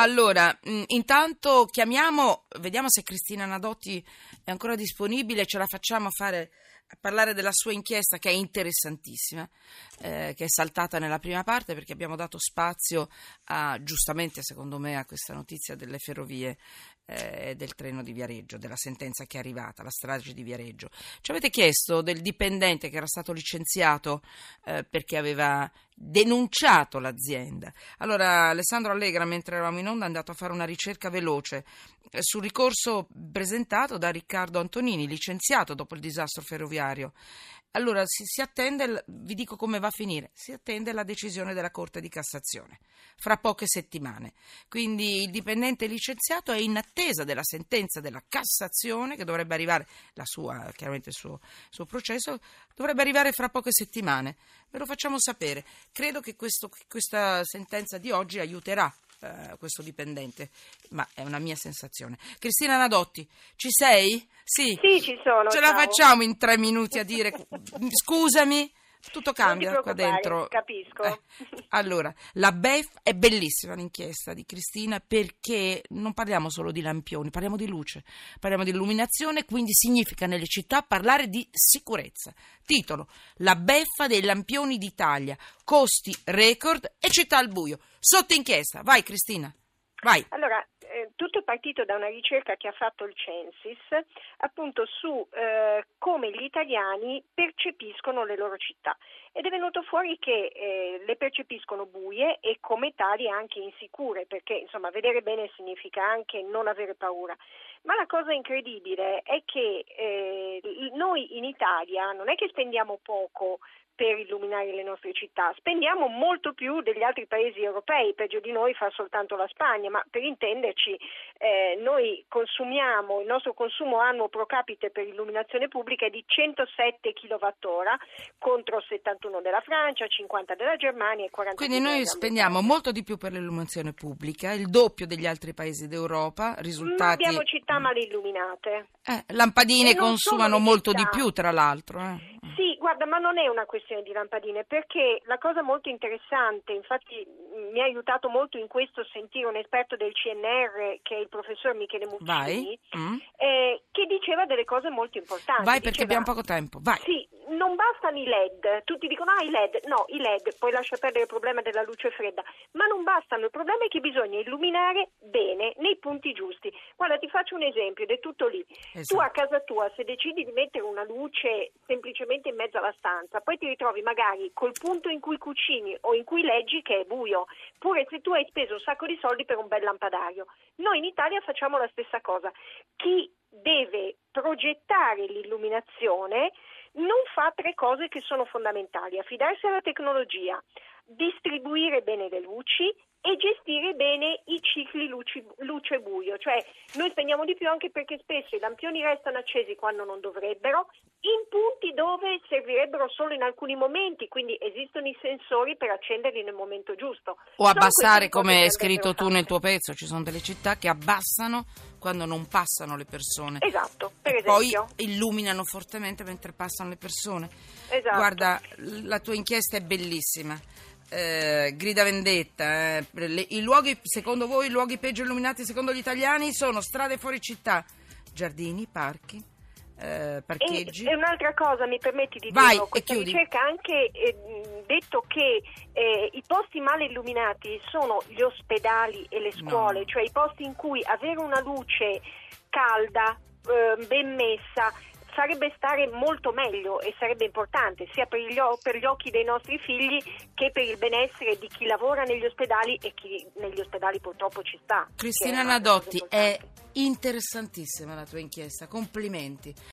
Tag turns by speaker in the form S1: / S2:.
S1: Allora, mh, intanto chiamiamo, vediamo se Cristina Nadotti è ancora disponibile, ce la facciamo fare a parlare della sua inchiesta che è interessantissima, eh, che è saltata nella prima parte perché abbiamo dato spazio a, giustamente secondo me, a questa notizia delle ferrovie eh, del treno di Viareggio, della sentenza che è arrivata, la strage di Viareggio. Ci avete chiesto del dipendente che era stato licenziato eh, perché aveva denunciato l'azienda. Allora Alessandro Allegra, mentre eravamo in onda, è andato a fare una ricerca veloce eh, sul ricorso presentato da Riccardo Antonini, licenziato dopo il disastro ferroviario. Allora si, si, attende, vi dico come va a finire, si attende la decisione della Corte di Cassazione fra poche settimane. Quindi il dipendente licenziato è in attesa della sentenza della Cassazione che dovrebbe arrivare, la sua, chiaramente il suo, suo processo, dovrebbe arrivare fra poche settimane. Ve lo facciamo sapere. Credo che questo, questa sentenza di oggi aiuterà eh, questo dipendente, ma è una mia sensazione. Cristina Nadotti, ci sei?
S2: Sì, sì ci sono.
S1: Ce ciao. la facciamo in tre minuti a dire scusami? Tutto cambia qua dentro.
S2: Capisco.
S1: Eh, allora, la BEF è bellissima l'inchiesta di Cristina perché non parliamo solo di lampioni, parliamo di luce, parliamo di illuminazione, quindi significa nelle città parlare di sicurezza. Titolo: La beffa dei lampioni d'Italia, costi record e città al buio. Sotto inchiesta. Vai Cristina. Vai.
S2: Allora, tutto è partito da una ricerca che ha fatto il Censis appunto su eh, come gli italiani percepiscono le loro città ed è venuto fuori che eh, le percepiscono buie e come tali anche insicure perché insomma vedere bene significa anche non avere paura. Ma la cosa incredibile è che eh, noi in Italia non è che spendiamo poco per illuminare le nostre città. Spendiamo molto più degli altri paesi europei, peggio di noi fa soltanto la Spagna, ma per intenderci eh, noi consumiamo, il nostro consumo annuo pro capite per illuminazione pubblica è di 107 kWh contro 71 della Francia, 50 della Germania e 40
S1: Quindi noi spendiamo molto di più per l'illuminazione pubblica, il doppio degli altri paesi d'Europa, risultati...
S2: Abbiamo città mal illuminate.
S1: Eh, lampadine consumano molto città. di più, tra l'altro. Eh.
S2: Sì, guarda, ma non è una questione di lampadine, perché la cosa molto interessante, infatti mi ha aiutato molto in questo sentire un esperto del CNR, che è il professor Michele Muccini, mm. eh, che diceva delle cose molto importanti.
S1: Vai perché
S2: diceva,
S1: abbiamo poco tempo, vai.
S2: Sì, non bastano i LED, tutti dicono ah i LED, no i LED, poi lascia perdere il problema della luce fredda, ma non bastano, il problema è che bisogna illuminare bene, nei punti giusti. Guarda ti faccio un esempio ed è tutto lì, esatto. tu a casa tua se decidi di mettere una luce semplicemente in mezzo alla stanza, poi ti ritrovi magari col punto in cui cucini o in cui leggi che è buio, pure se tu hai speso un sacco di soldi per un bel lampadario. Noi in Italia facciamo la stessa cosa, chi deve progettare l'illuminazione non fa tre cose che sono fondamentali, affidarsi alla tecnologia, distribuire bene le luci e gestire bene i cicli luci, luce buio, cioè noi spendiamo di più anche perché spesso i lampioni restano accesi quando non dovrebbero, in punti dove servirebbero solo in alcuni momenti, quindi esistono i sensori per accenderli nel momento giusto.
S1: O abbassare, come hai scritto tu nel tuo pezzo, ci sono delle città che abbassano quando non passano le persone.
S2: Esatto, per
S1: e
S2: esempio.
S1: Poi illuminano fortemente mentre passano le persone.
S2: Esatto.
S1: Guarda, la tua inchiesta è bellissima eh, grida vendetta. Eh. Le, I luoghi, secondo voi, i luoghi peggio illuminati secondo gli italiani sono strade fuori città, giardini, parchi, eh, parcheggi.
S2: E, e, un'altra cosa, mi permetti di
S1: Vai,
S2: dire, questa ricerca ha anche eh, detto che eh, i posti male illuminati sono gli ospedali e le scuole, no. cioè i posti in cui avere una luce calda, eh, ben messa, sarebbe stare molto meglio e sarebbe importante sia per gli, per gli, occhi dei nostri figli che per il benessere di chi lavora negli ospedali e chi negli ospedali purtroppo ci sta.
S1: Cristina Nadotti, è interessantissima la tua inchiesta, complimenti.